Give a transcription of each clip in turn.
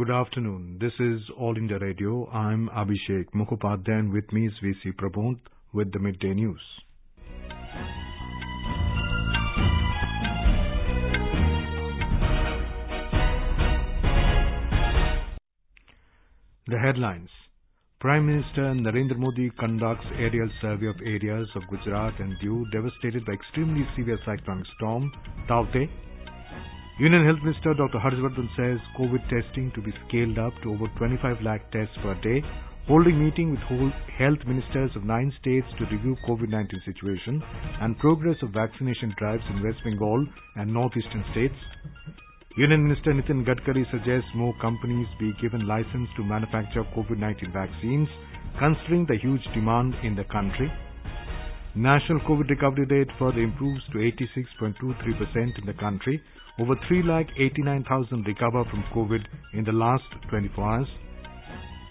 Good afternoon. This is All India Radio. I'm Abhishek Mukhopadhyay and with me is VC Prabodh with the midday news. The headlines. Prime Minister Narendra Modi conducts aerial survey of areas of Gujarat and Diu devastated by extremely severe cyclonic storm Taukte. Union Health Minister Dr. Harshvardhan says COVID testing to be scaled up to over 25 lakh tests per day. Holding meeting with health ministers of nine states to review COVID-19 situation and progress of vaccination drives in West Bengal and northeastern states. Union Minister Nitin Gadkari suggests more companies be given license to manufacture COVID-19 vaccines, considering the huge demand in the country. National COVID recovery rate further improves to 86.23% in the country. Over 3,89,000 recover from COVID in the last 24 hours.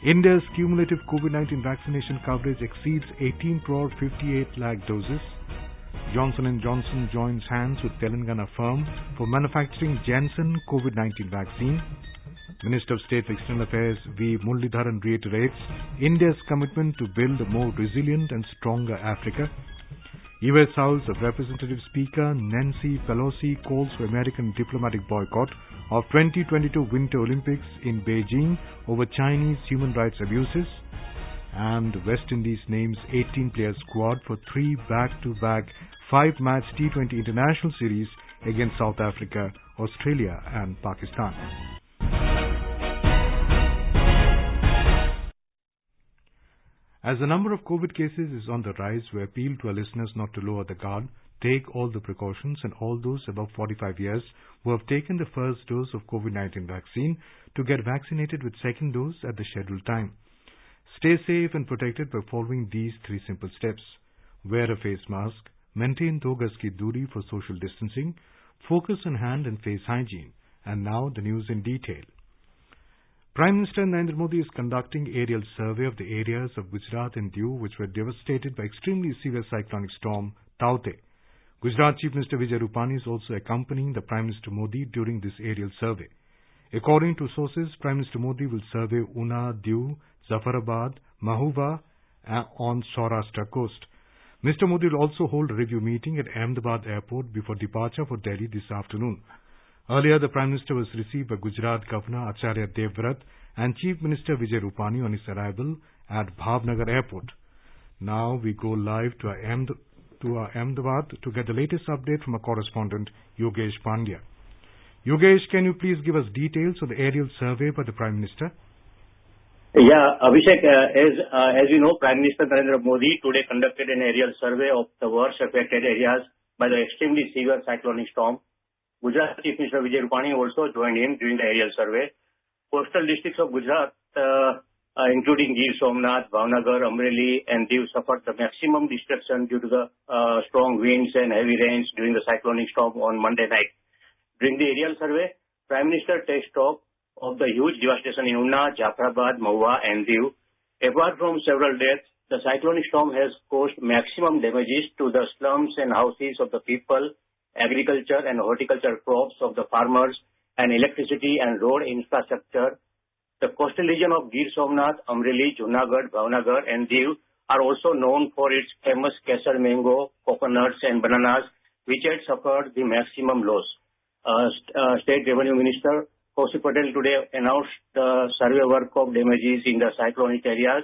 India's cumulative COVID-19 vaccination coverage exceeds 18 crore 58 lakh doses. Johnson & Johnson joins hands with Telangana firm for manufacturing Janssen COVID-19 vaccine. Minister of State for External Affairs V. Muralidharan reiterates India's commitment to build a more resilient and stronger Africa. U.S. House of Representatives Speaker Nancy Pelosi calls for American diplomatic boycott of 2022 Winter Olympics in Beijing over Chinese human rights abuses. And West Indies names 18-player squad for three back-to-back five-match T20 international series against South Africa, Australia and Pakistan. As the number of COVID cases is on the rise, we appeal to our listeners not to lower the guard, take all the precautions, and all those above 45 years who have taken the first dose of COVID-19 vaccine to get vaccinated with second dose at the scheduled time. Stay safe and protected by following these three simple steps. Wear a face mask, maintain 2 gaz ki duri for social distancing, focus on hand and face hygiene. And now the news in detail. Prime Minister Narendra Modi is conducting aerial survey of the areas of Gujarat and Diu which were devastated by extremely severe cyclonic storm Taukte. Gujarat Chief Minister Vijay Rupani is also accompanying the Prime Minister Modi during this aerial survey. According to sources, Prime Minister Modi will survey Una, Diu, Zafarabad, Mahua on Saurashtra coast. Mr. Modi will also hold a review meeting at Ahmedabad airport before departure for Delhi this afternoon. Earlier, the Prime Minister was received by Gujarat Governor Acharya Devvrat and Chief Minister Vijay Rupani on his arrival at Bhavnagar Airport. Now we go live to our, to our Ahmedabad to get the latest update from our correspondent Yogesh Pandya. Yogesh, can you please give us details of the aerial survey by the Prime Minister? Yeah, Abhishek, uh, as uh, as you know, Prime Minister Narendra Modi today conducted an aerial survey of the worst affected areas by the extremely severe cyclonic storm Gujarat Chief Minister Vijay Rupani also joined in during the aerial survey. Coastal districts of Gujarat, uh, including Gir Somnath, Bhavnagar, Amreli, and Diu suffered the maximum destruction due to the uh, strong winds and heavy rains during the cyclonic storm on Monday night. During the aerial survey, Prime Minister takes stock of the huge devastation in Una, Jafrabad, Mahua, and Diu. Apart from several deaths, the cyclonic storm has caused maximum damages to the slums and houses of the people agriculture and horticulture crops of the farmers, and electricity and road infrastructure. The coastal region of Gir Somnath, Amreli, Junagadh, Bhavnagar, and Diu are also known for its famous Kesar mango, coconuts, and bananas, which had suffered the maximum loss. Uh, uh, State Revenue Minister Kaushik Patel today announced the survey work of damages in the cyclonic areas.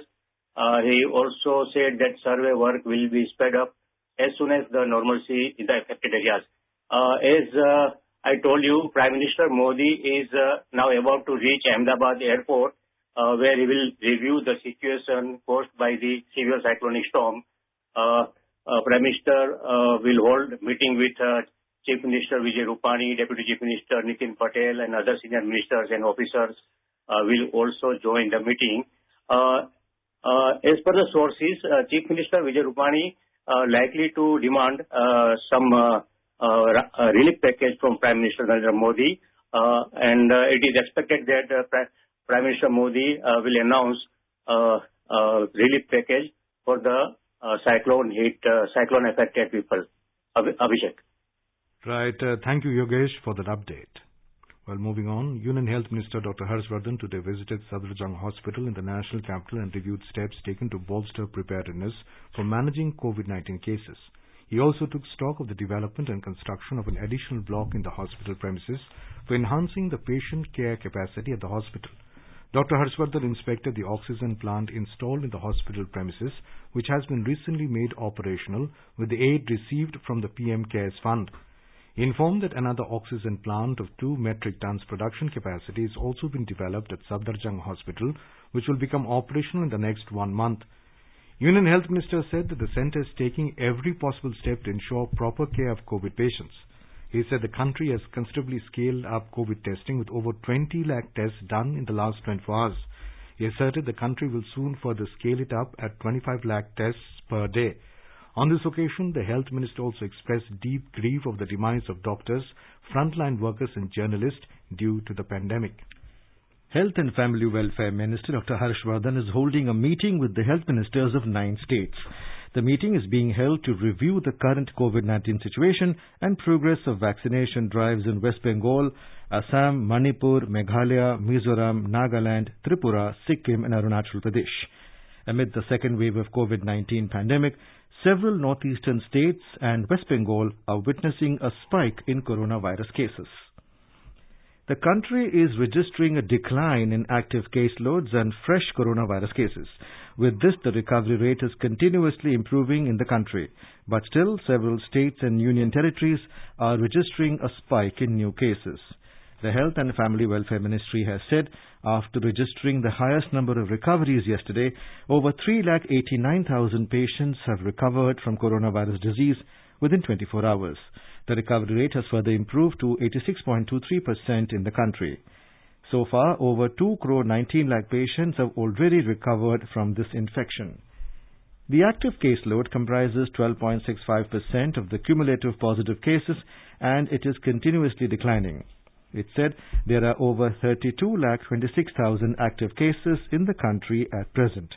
Uh, he also said that survey work will be sped up as soon as the normalcy in the affected areas. Uh, as uh, I told you, Prime Minister Modi is uh, now about to reach Ahmedabad airport, uh, where he will review the situation caused by the severe cyclonic storm. Uh, uh, Prime Minister will hold meeting with Chief Minister Vijay Rupani, Deputy Chief Minister Nitin Patel, and other senior ministers and officers will also join the meeting. As per the sources, Chief Minister Vijay Rupani likely to demand some relief package from Prime Minister Narendra Modi. Uh, and uh, it is expected that uh, Prime Minister Modi uh, will announce uh, a relief package for the cyclone hit, cyclone affected people. Abhishek. Right. Thank you, Yogesh, for that update. Well, moving on, Union Health Minister Dr. Harshvardhan today visited Safdarjung Hospital in the national capital and reviewed steps taken to bolster preparedness for managing COVID-19 cases. He also took stock of the development and construction of an additional block in the hospital premises for enhancing the patient care capacity at the hospital. Dr. Harshvardhan inspected the oxygen plant installed in the hospital premises, which has been recently made operational with the aid received from the PM CARES Fund. He informed that another oxygen plant of 2 metric tons production capacity is also being developed at Safdarjung Hospital, which will become operational in the next one month. Union Health Minister said that the centre is taking every possible step to ensure proper care of COVID patients. He said the country has considerably scaled up COVID testing with over 20 lakh tests done in the last 24 hours. He asserted the country will soon further scale it up at 25 lakh tests per day. On this occasion, the health minister also expressed deep grief of the demise of doctors, frontline workers and journalists due to the pandemic. Health and Family Welfare Minister Dr. Harshvardhan is holding a meeting with the health ministers of nine states. The meeting is being held to review the current COVID-19 situation and progress of vaccination drives in West Bengal, Assam, Manipur, Meghalaya, Mizoram, Nagaland, Tripura, Sikkim and Arunachal Pradesh. Amid the second wave of COVID-19 pandemic, several northeastern states and West Bengal are witnessing a spike in coronavirus cases. The country is registering a decline in active caseloads and fresh coronavirus cases. With this, the recovery rate is continuously improving in the country. But still, several states and union territories are registering a spike in new cases. The Health and Family Welfare Ministry has said after registering the highest number of recoveries yesterday, over 3,89,000 patients have recovered from coronavirus disease within 24 hours. The recovery rate has further improved to 86.23% in the country. So far, over 2 crore 19 lakh patients have already recovered from this infection. The active caseload comprises 12.65% of the cumulative positive cases and it is continuously declining. It said there are over 32 lakh 26,000 active cases in the country at present.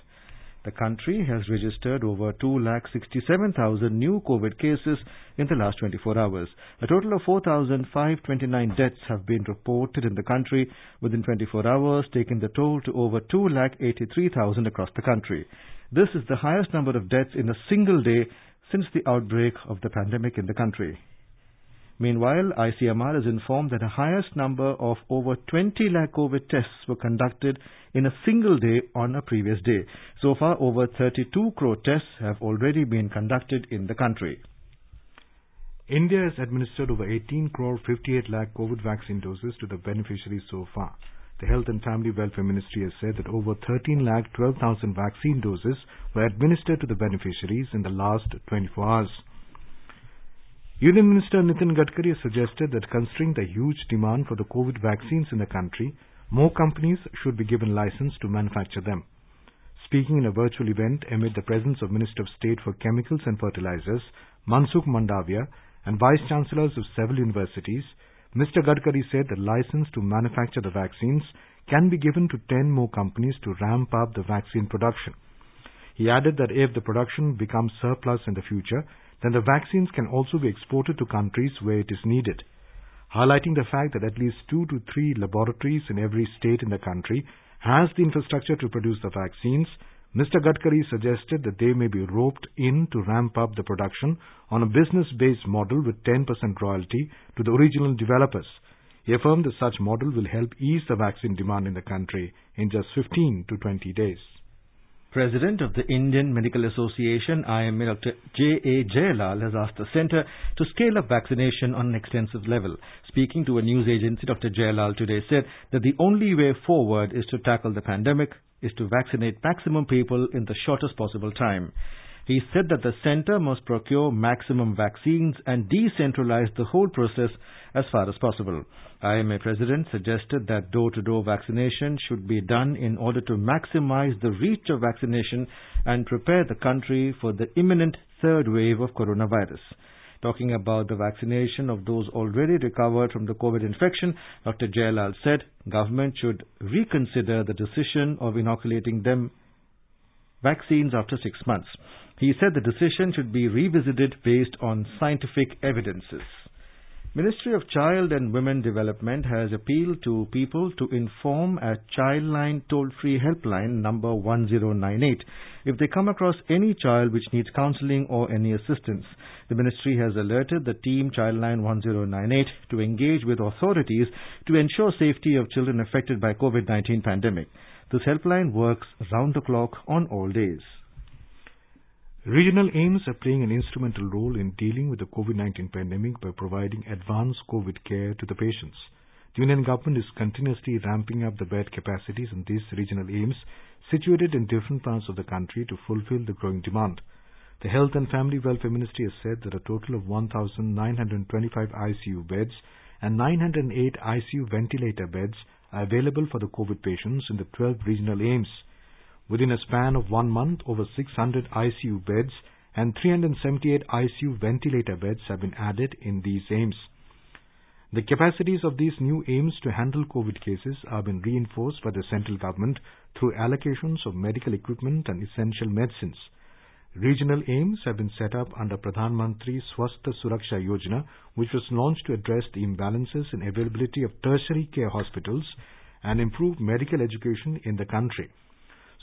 The country has registered over 2 lakh 67,000 new COVID cases in the last 24 hours. A total of 4,529 deaths have been reported in the country within 24 hours, taking the toll to over 2 lakh 83,000 across the country. This is the highest number of deaths in a single day since the outbreak of the pandemic in the country. Meanwhile, ICMR is informed that the highest number of over 20 lakh COVID tests were conducted in a single day on a previous day. So far, over 32 crore tests have already been conducted in the country. India has administered over 18 crore 58 lakh COVID vaccine doses to the beneficiaries so far. The Health and Family Welfare Ministry has said that over 13 lakh 12,000 vaccine doses were administered to the beneficiaries in the last 24 hours. Union Minister Nitin Gadkari suggested that considering the huge demand for the COVID vaccines in the country, more companies should be given license to manufacture them. Speaking in a virtual event amid the presence of Minister of State for Chemicals and Fertilizers, Mansukh Mandaviya, and Vice Chancellors of several universities, Mr. Gadkari said the license to manufacture the vaccines can be given to 10 more companies to ramp up the vaccine production. He added that if the production becomes surplus in the future, then the vaccines can also be exported to countries where it is needed. Highlighting the fact that at least two to three laboratories in every state in the country has the infrastructure to produce the vaccines, Mr. Gadkari suggested that they may be roped in to ramp up the production on a business-based model with 10% royalty to the original developers. He affirmed that such model will help ease the vaccine demand in the country in just 15 to 20 days. President of the Indian Medical Association, IMA, Dr. J.A. Jayalal, has asked the centre to scale up vaccination on an extensive level. Speaking to a news agency, Dr. Jayalal today said that the only way forward is to tackle the pandemic, is to vaccinate maximum people in the shortest possible time. He said that the centre must procure maximum vaccines and decentralize the whole process as far as possible. IMA President suggested that door-to-door vaccination should be done in order to maximize the reach of vaccination and prepare the country for the imminent third wave of coronavirus. Talking about the vaccination of those already recovered from the COVID infection, Dr. Jayalal said government should reconsider the decision of inoculating them vaccines after six months. He said the decision should be revisited based on scientific evidences. Ministry of Child and Women Development has appealed to people to inform at Childline toll-free helpline number 1098 if they come across any child which needs counseling or any assistance. The ministry has alerted the team Childline 1098 to engage with authorities to ensure safety of children affected by COVID-19 pandemic. This helpline works round the clock on all days. Regional AIIMS are playing an instrumental role in dealing with the COVID-19 pandemic by providing advanced COVID care to the patients. The Union government is continuously ramping up the bed capacities in these regional AIIMS situated in different parts of the country to fulfill the growing demand. The Health and Family Welfare Ministry has said that a total of 1,925 ICU beds and 908 ICU ventilator beds are available for the COVID patients in the 12 regional AIIMS. Within a span of one month, over 600 ICU beds and 378 ICU ventilator beds have been added in these AIIMS. The capacities of these new AIIMS to handle COVID cases have been reinforced by the central government through allocations of medical equipment and essential medicines. Regional AIIMS have been set up under Pradhan Mantri Swasthya Suraksha Yojana, which was launched to address the imbalances in availability of tertiary care hospitals and improve medical education in the country.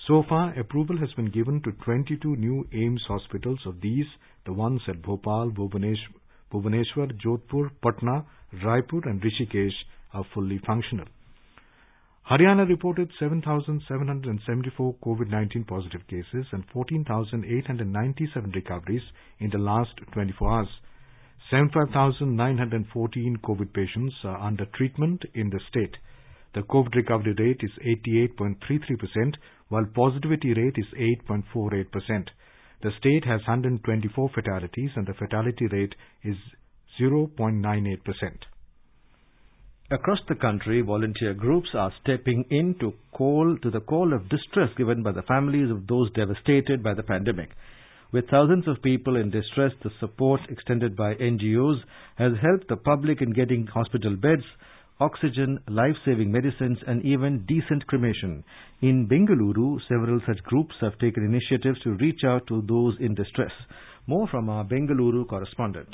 So far, approval has been given to 22 new AIIMS hospitals. Of these, the ones at Bhopal, Bhubaneswar, Jodhpur, Patna, Raipur and Rishikesh are fully functional. Haryana reported 7,774 COVID-19 positive cases and 14,897 recoveries in the last 24 hours. 75,914 COVID patients are under treatment in the state. The COVID recovery rate is 88.33%, while positivity rate is 8.48%. The state has 124 fatalities and the fatality rate is 0.98%. Across the country, volunteer groups are stepping in to call to the call of distress given by the families of those devastated by the pandemic. With thousands of people in distress, the support extended by NGOs has helped the public in getting hospital beds, oxygen, life-saving medicines and even decent cremation. In Bengaluru, several such groups have taken initiatives to reach out to those in distress. More from our Bengaluru correspondent.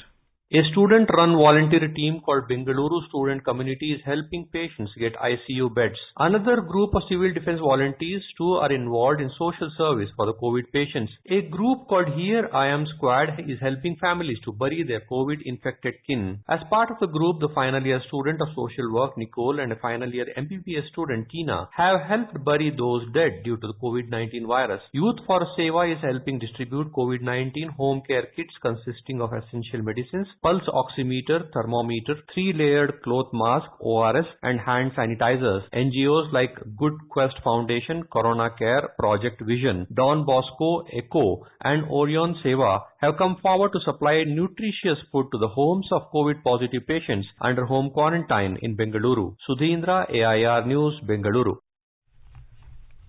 A student-run volunteer team called Bengaluru Student Community is helping patients get ICU beds. Another group of civil defense volunteers too are involved in social service for the COVID patients. A group called Here I Am Squad is helping families to bury their COVID-infected kin. As part of the group, the final year student of social work Nicole and a final year MBBS student Tina have helped bury those dead due to the COVID-19 virus. Youth for Seva is helping distribute COVID-19 home care kits consisting of essential medicines, pulse oximeter, thermometer, three-layered cloth mask, ORS, and hand sanitizers. NGOs like Good Quest Foundation, Corona Care, Project Vision, Don Bosco, ECHO, and Orion Seva have come forward to supply nutritious food to the homes of COVID-positive patients under home quarantine in Bengaluru. Sudhindra, AIR News, Bengaluru.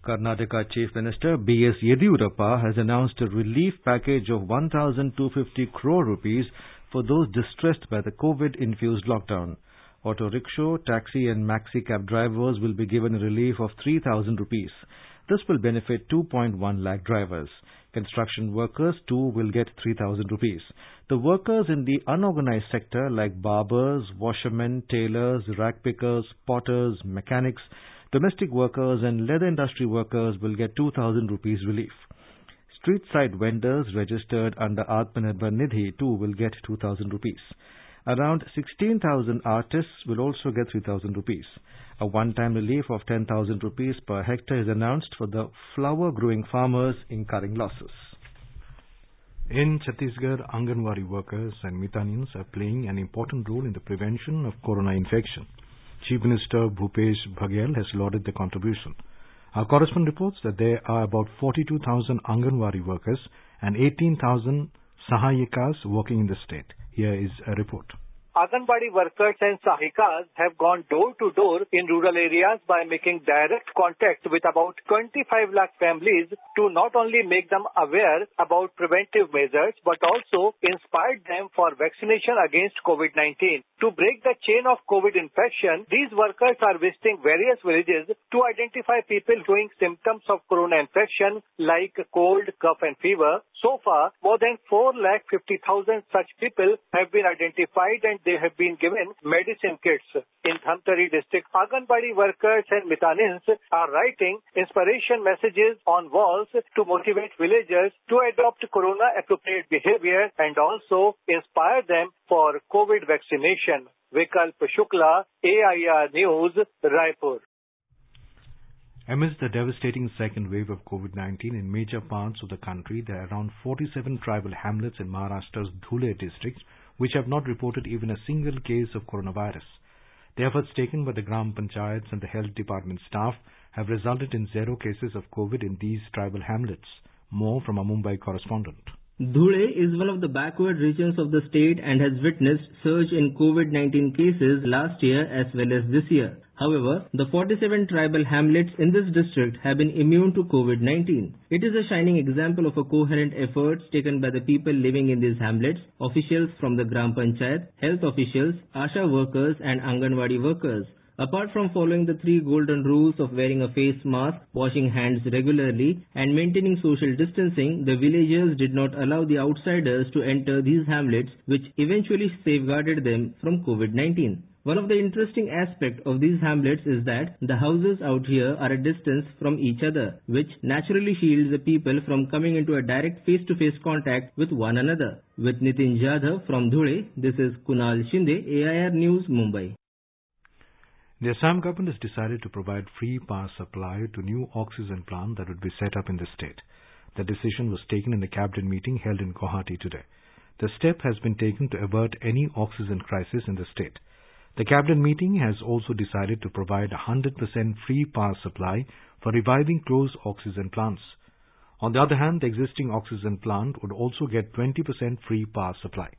Karnataka Chief Minister B.S. Yediyurappa has announced a relief package of 1,250 crore rupees for those distressed by the COVID-infused lockdown. Auto rickshaw, taxi and maxi cab drivers will be given a relief of 3,000 rupees. This will benefit 2.1 lakh drivers. Construction workers too will get 3,000 rupees. The workers in the unorganized sector like barbers, washermen, tailors, rag pickers, potters, mechanics, domestic workers and leather industry workers will get 2,000 rupees relief. Street side vendors registered under Atmanirbhar Nidhi too will get 2000 rupees. Around 16,000 artists will also get 3,000 rupees. A one-time relief of 10,000 rupees per hectare is announced for the flower growing farmers incurring losses. In Chhattisgarh, Anganwadi workers and Mitanins are playing an important role in the prevention of corona infection. Chief Minister Bhupesh Baghel has lauded the contribution. Our correspondent reports that there are about 42,000 Anganwadi workers and 18,000 Sahayikas working in the state. Here is a report. Anganwadi workers and sahayikas have gone door to door in rural areas by making direct contact with about 25 lakh families to not only make them aware about preventive measures but also inspired them for vaccination against COVID-19. To break the chain of COVID infection, these workers are visiting various villages to identify people showing symptoms of corona infection like cold, cough and fever. So far, more than 4 lakh 50,000 such people have been identified and they have been given medicine kits. In Dhamtari district, Anganwadi workers and Mitanins are writing inspiration messages on walls to motivate villagers to adopt corona appropriate behavior and also inspire them for COVID vaccination. Vikalp Shukla, AIR News, Raipur. Amidst the devastating second wave of COVID-19 in major parts of the country, there are around 47 tribal hamlets in Maharashtra's Dhule district which have not reported even a single case of coronavirus. The efforts taken by the Gram Panchayats and the health department staff have resulted in zero cases of COVID in these tribal hamlets. More from a Mumbai correspondent. Dhule is one of the backward regions of the state and has witnessed surge in COVID-19 cases last year as well as this year. However, the 47 tribal hamlets in this district have been immune to COVID-19. It is a shining example of a coherent efforts taken by the people living in these hamlets, officials from the Gram Panchayat, health officials, ASHA workers and Anganwadi workers. Apart from following the three golden rules of wearing a face mask, washing hands regularly, and maintaining social distancing, the villagers did not allow the outsiders to enter these hamlets, which eventually safeguarded them from COVID-19. One of the interesting aspects of these hamlets is that the houses out here are a distance from each other, which naturally shields the people from coming into a direct face-to-face contact with one another. With Nitin Jadhav from Dhule, this is Kunal Shinde, AIR News, Mumbai. The Assam government has decided to provide free power supply to new oxygen plant that would be set up in the state. The decision was taken in the cabinet meeting held in Guwahati today. The step has been taken to avert any oxygen crisis in the state. The cabinet meeting has also decided to provide 100% free power supply for reviving closed oxygen plants. On the other hand, the existing oxygen plant would also get 20% free power supply.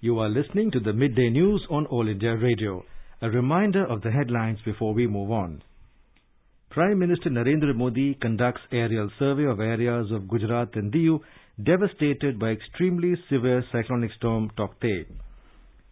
You are listening to the midday news on All India Radio. A reminder of the headlines before we move on. Prime Minister Narendra Modi conducts aerial survey of areas of Gujarat and Diu devastated by extremely severe cyclonic storm Taukte.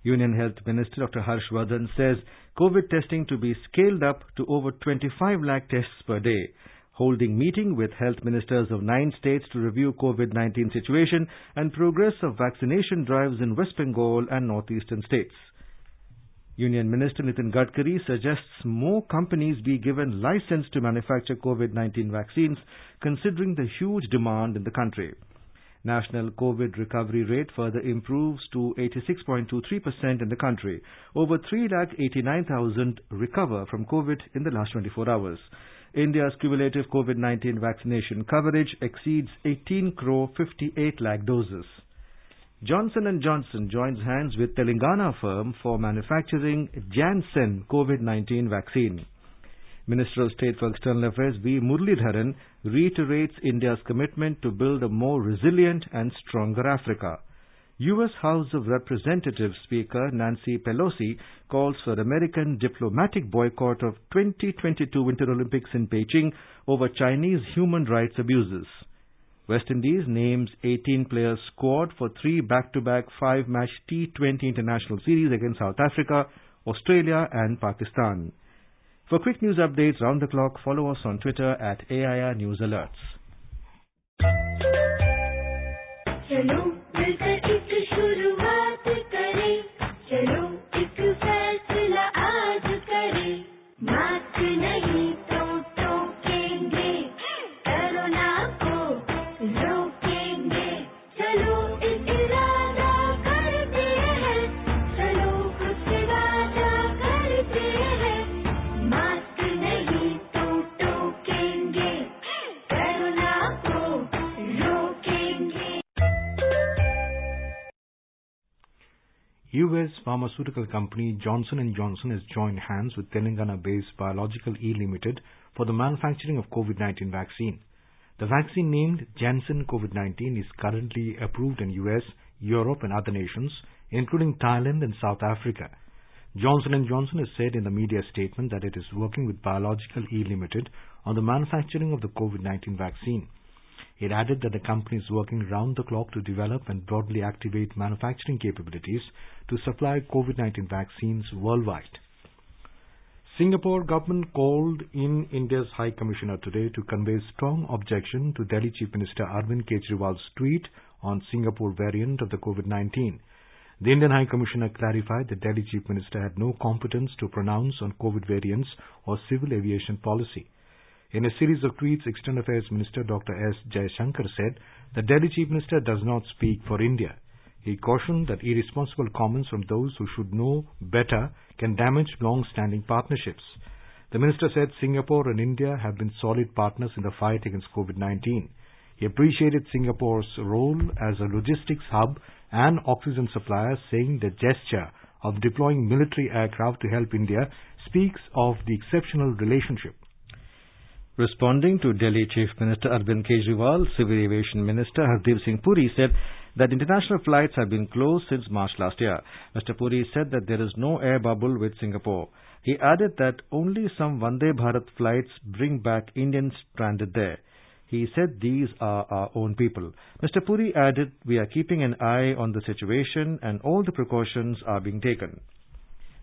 Union Health Minister Dr. Harshvardhan says COVID testing to be scaled up to over 25 lakh tests per day. Holding meeting with health ministers of nine states to review COVID-19 situation and progress of vaccination drives in West Bengal and northeastern states. Union Minister Nitin Gadkari suggests more companies be given license to manufacture COVID-19 vaccines considering the huge demand in the country. National COVID recovery rate further improves to 86.23% in the country. Over 3,89,000 recover from COVID in the last 24 hours. India's cumulative COVID-19 vaccination coverage exceeds 18 crore 58 lakh doses. Johnson & Johnson joins hands with Telangana firm for manufacturing Janssen COVID-19 vaccine. Minister of State for External Affairs V. Muralidharan reiterates India's commitment to build a more resilient and stronger Africa. U.S. House of Representatives Speaker Nancy Pelosi calls for American diplomatic boycott of 2022 Winter Olympics in Beijing over Chinese human rights abuses. West Indies names 18-player squad for three back-to-back five-match T20 international series against South Africa, Australia and Pakistan. For quick news updates round the clock, follow us on Twitter at AIR News Alerts. चलो pharmaceutical company Johnson & Johnson has joined hands with Telangana-based Biological E Limited for the manufacturing of COVID-19 vaccine. The vaccine named Janssen COVID-19 is currently approved in U.S., Europe and other nations, including Thailand and South Africa. Johnson & Johnson has said in the media statement that it is working with Biological E Limited on the manufacturing of the COVID-19 vaccine. It added that the company is working round the clock to develop and broadly activate manufacturing capabilities to supply COVID-19 vaccines worldwide. Singapore government called in India's High Commissioner today to convey strong objection to Delhi Chief Minister Arvind Kejriwal's tweet on Singapore variant of the COVID-19. The Indian High Commissioner clarified that Delhi Chief Minister had no competence to pronounce on COVID variants or civil aviation policy. In a series of tweets, External Affairs Minister Dr. S. Jaishankar said the Delhi Chief Minister does not speak for India. He cautioned that irresponsible comments from those who should know better can damage long-standing partnerships. The minister said Singapore and India have been solid partners in the fight against COVID-19. He appreciated Singapore's role as a logistics hub and oxygen supplier, saying the gesture of deploying military aircraft to help India speaks of the exceptional relationship. Responding to Delhi Chief Minister Arvind Kejriwal, Civil Aviation Minister Hardeep Singh Puri said that international flights have been closed since March last year. Mr. Puri said that there is no air bubble with Singapore. He added that only some Vande Bharat flights bring back Indians stranded there. He said these are our own people. Mr. Puri added, we are keeping an eye on the situation and all the precautions are being taken.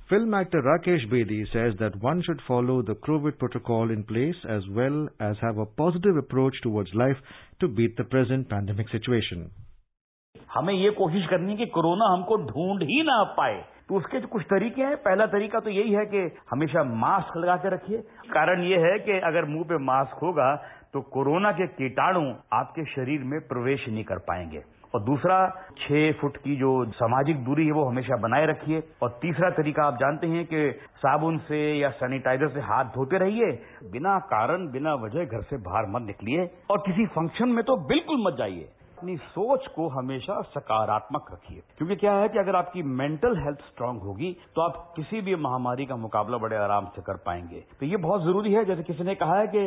Film actor Rakesh Bedi says that one should follow the COVID protocol in place as well as have a positive approach towards life to beat the present pandemic situation. हमें ये कोशिश करनी है कि corona हमको ढूंढ ही ना पाए तो उसके जो कुछ तरीके हैं पहला तरीका तो यही है कि हमेशा मास्क लगा के रखिए कारण ये है कि अगर मुँह पे मास्क होगा तो कोरोना के कीटाणु आपके शरीर में प्रवेश नहीं कर पाएँगे और दूसरा, छह फुट की जो सामाजिक दूरी है वो हमेशा बनाए रखिए। और तीसरा तरीका, आप जानते हैं कि साबुन से या सैनिटाइजर से हाथ धोते रहिए, बिना कारण, बिना वजह घर से बाहर मत निकलिए। और किसी फ़ंक्शन में तो बिल्कुल मत जाइए। अपनी सोच को हमेशा सकारात्मक रखिए। क्योंकि क्या है कि अगर आपकी मेंटल हेल्थ स्ट्रांग होगी तो आप किसी भी महामारी का मुकाबला बड़े आराम से कर पाएँगे। तो ये बहुत ज़रूरी है, जैसे किसी ने कहा है कि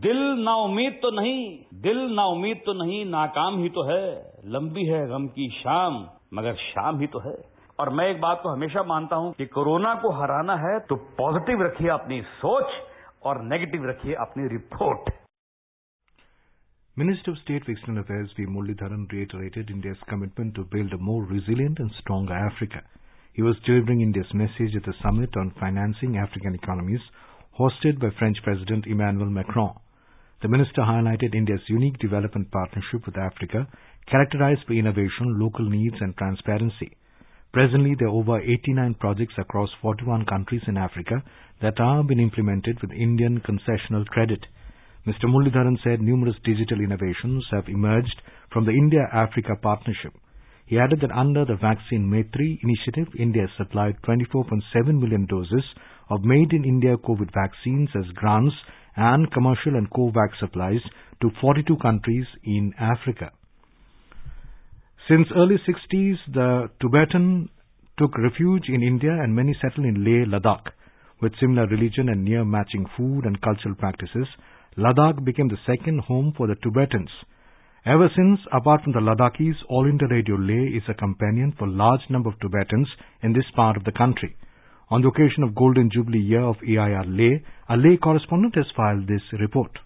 दिल ना उम्मीद तो नहीं, दिल ना उम्मीद तो नहीं, नाकाम ही तो है। लंबी है गम की शाम, मगर शाम ही तो है। और मैं एक बात को हमेशा मानता हूँ कि कोरोना को हराना है तो पॉजिटिव रखिए अपनी सोच और नेगेटिव रखिए अपनी report. Minister of State for External Affairs V. Muralidharan reiterated India's commitment to build a more resilient and stronger Africa. He was delivering India's message at the summit on financing African economies hosted by French President Emmanuel Macron. The minister highlighted India's unique development partnership with Africa, characterized by innovation, local needs and transparency. Presently, there are over 89 projects across 41 countries in Africa that are being implemented with Indian concessional credit. Mr. Muralidharan said numerous digital innovations have emerged from the India-Africa partnership. He added that under the Vaccine Maitri initiative, India has supplied 24.7 million doses of made-in-India COVID vaccines as grants and commercial and COVAX supplies to 42 countries in Africa. Since early 60s, the Tibetan took refuge in India and many settled in Leh, Ladakh. With similar religion and near matching food and cultural practices, Ladakh became the second home for the Tibetans. Ever since, apart from the Ladakhis, All India Radio Leh is a companion for large number of Tibetans in this part of the country. On the occasion of Golden Jubilee year of AIR Leh, a Leh correspondent has filed this report.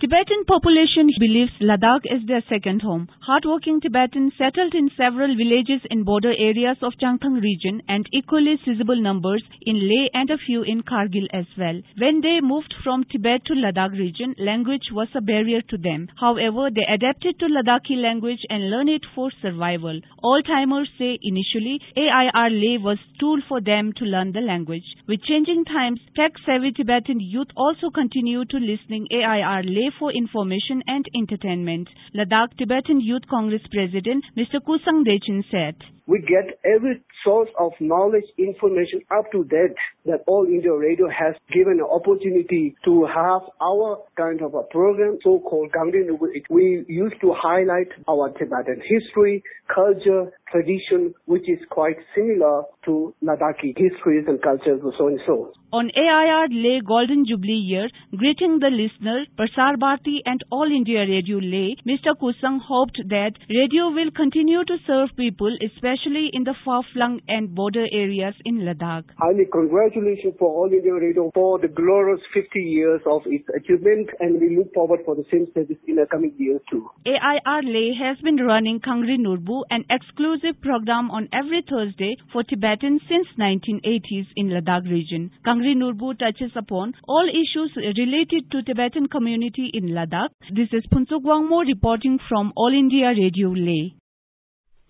Tibetan population believes Ladakh is their second home. Hardworking Tibetans settled in several villages in border areas of Changthang region and equally sizable numbers in Leh and a few in Kargil as well. When they moved from Tibet to Ladakh region, language was a barrier to them. However, they adapted to Ladakhi language and learned it for survival. All-timers say initially AIR Leh was tool for them to learn the language. With changing times, tech-savvy Tibetan youth also continue to listening AIR Leh for information and entertainment. Ladakh Tibetan Youth Congress President Mr. Kusang Dechin said. We get every source of knowledge, information up to date that All India Radio has given an opportunity to have our kind of a program, so-called Gangdi We used to highlight our Tibetan history, culture, tradition, which is quite similar to Ladakhi histories and cultures and so and so. On AIR Leh Golden Jubilee year, greeting the listener, Prasar Bharati and All India Radio Leh, Mr. Kusang hoped that radio will continue to serve people, especially in the far-flung and border areas in Ladakh. Highly congratulations for All India Radio for the glorious 50 years of its achievement and we look forward for the same service in the coming years too. AIR Leh has been running Kangri Nurbu, an exclusive program on every Thursday for Tibetans since 1980s in Ladakh region. Kangri Nurbu touches upon all issues related to Tibetan community in Ladakh. This is Phuntsuk Wangmo reporting from All India Radio Leh.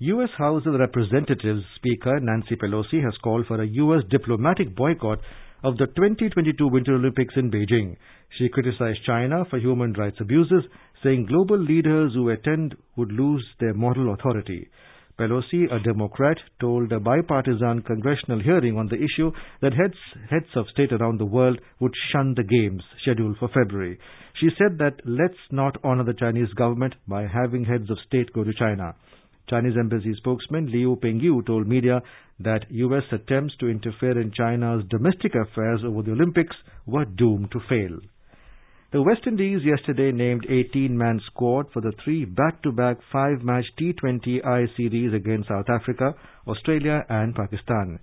U.S. House of Representatives Speaker Nancy Pelosi has called for a U.S. diplomatic boycott of the 2022 Winter Olympics in Beijing. She criticized China for human rights abuses, saying global leaders who attend would lose their moral authority. Pelosi, a Democrat, told a bipartisan congressional hearing on the issue that heads, heads of state around the world would shun the games scheduled for February. She said that let's not honor the Chinese government by having heads of state go to China. Chinese embassy spokesman Liu Pengyu told media that U.S. attempts to interfere in China's domestic affairs over the Olympics were doomed to fail. The West Indies yesterday named 18-man squad for the three back-to-back five-match T20 I series against South Africa, Australia and Pakistan.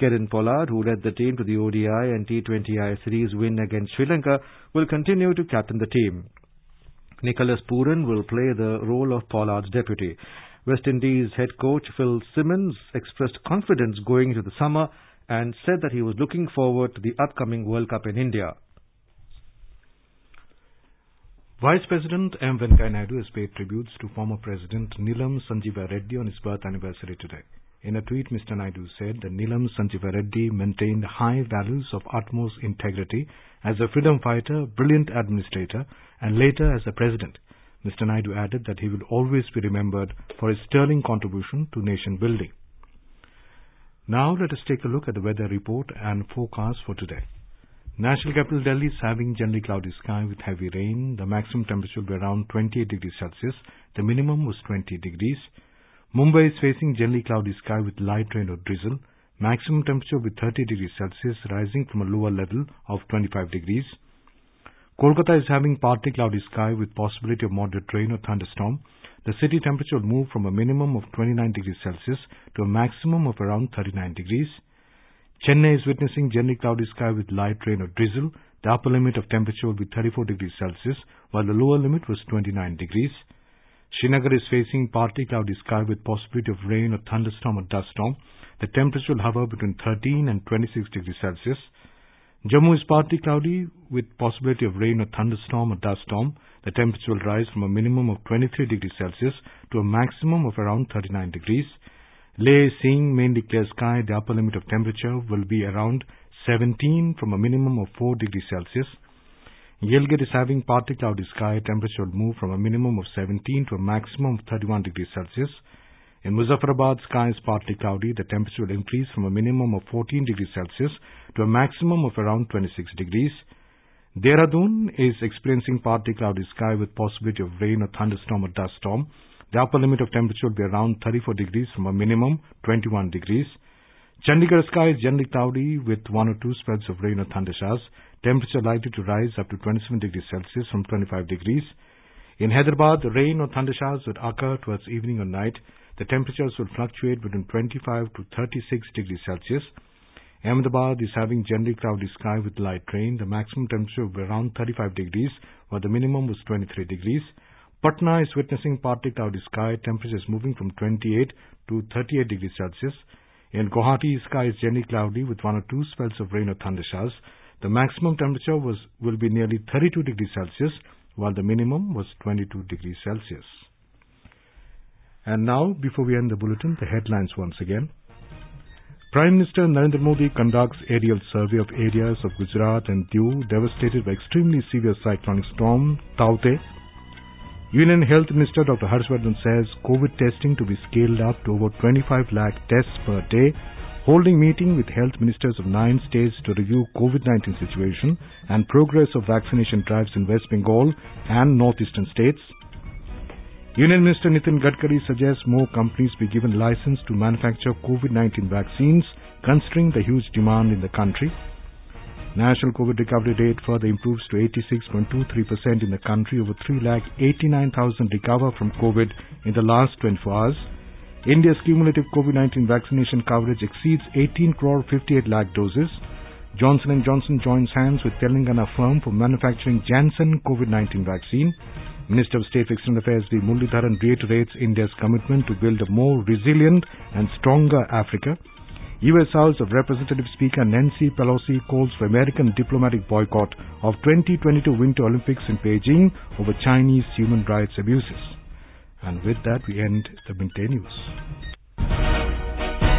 Kieron Pollard, who led the team to the ODI and T20 I series win against Sri Lanka, will continue to captain the team. Nicholas Pooran will play the role of Pollard's deputy. West Indies head coach Phil Simmons expressed confidence going into the summer and said that he was looking forward to the upcoming World Cup in India. Vice President M. Venkaiah Naidu has paid tributes to former President Neelam Sanjiva Reddy on his birth anniversary today. In a tweet, Mr. Naidu said that Neelam Sanjiva Reddy maintained high values of utmost integrity as a freedom fighter, brilliant administrator, and later as a president. Mr. Naidu added that he will always be remembered for his sterling contribution to nation building. Now let us take a look at the weather report and forecast for today. National capital Delhi is having generally cloudy sky with heavy rain. The maximum temperature will be around 28 degrees Celsius. The minimum was 20 degrees. Mumbai is facing generally cloudy sky with light rain or drizzle. Maximum temperature will be 30 degrees Celsius, rising from a lower level of 25 degrees. Kolkata is having partly cloudy sky with possibility of moderate rain or thunderstorm. The city temperature will move from a minimum of 29 degrees Celsius to a maximum of around 39 degrees. Chennai is witnessing generally cloudy sky with light rain or drizzle. The upper limit of temperature will be 34 degrees Celsius, while the lower limit was 29 degrees. Srinagar is facing partly cloudy sky with possibility of rain or thunderstorm or dust storm. The temperature will hover between 13 and 26 degrees Celsius. Jammu is partly cloudy with possibility of rain or thunderstorm or dust storm. The temperature will rise from a minimum of 23 degrees Celsius to a maximum of around 39 degrees. Leh seeing mainly clear sky. The upper limit of temperature will be around 17 from a minimum of 4 degrees Celsius. Gilgit is having partly cloudy sky. Temperature will move from a minimum of 17 to a maximum of 31 degrees Celsius. In Muzaffarabad, sky is partly cloudy. The temperature will increase from a minimum of 14 degrees Celsius to a maximum of around 26 degrees. Dehradun is experiencing partly cloudy sky with possibility of rain or thunderstorm or dust storm. The upper limit of temperature will be around 34 degrees from a minimum 21 degrees. Chandigarh sky is generally cloudy with one or two spells of rain or thunder showers. Temperature likely to rise up to 27 degrees Celsius from 25 degrees. In Hyderabad, rain or thunder showers would occur towards evening or night. The temperatures will fluctuate between 25 to 36 degrees Celsius. Ahmedabad is having generally cloudy sky with light rain. The maximum temperature will be around 35 degrees, while the minimum was 23 degrees. Patna is witnessing partly cloudy sky. temperatures moving from 28 to 38 degrees Celsius. In Guwahati, sky is generally cloudy with one or two spells of rain or thunder showers. The maximum temperature was will be nearly 32 degrees Celsius, while the minimum was 22 degrees Celsius. And now, before we end the bulletin, the headlines once again. Prime Minister Narendra Modi conducts aerial survey of areas of Gujarat and Diu devastated by extremely severe cyclonic storm Taukte. Union Health Minister Dr. Harshvardhan says COVID testing to be scaled up to over 25 lakh tests per day, holding meeting with health ministers of nine states to review COVID-19 situation and progress of vaccination drives in West Bengal and northeastern states. Union Minister Nitin Gadkari suggests more companies be given license to manufacture COVID-19 vaccines considering the huge demand in the country. National COVID recovery rate further improves to 86.23% in the country. Over 3,89,000 recover from COVID in the last 24 hours. India's cumulative COVID-19 vaccination coverage exceeds 18 crore 58 lakh doses. Johnson & Johnson joins hands with Telangana firm for manufacturing Janssen COVID-19 vaccine. Minister of State for External Affairs V. Muralidharan reiterates India's commitment to build a more resilient and stronger Africa. U.S. House of Representatives Speaker Nancy Pelosi calls for American diplomatic boycott of 2022 Winter Olympics in Beijing over Chinese human rights abuses. And with that, we end the midday news.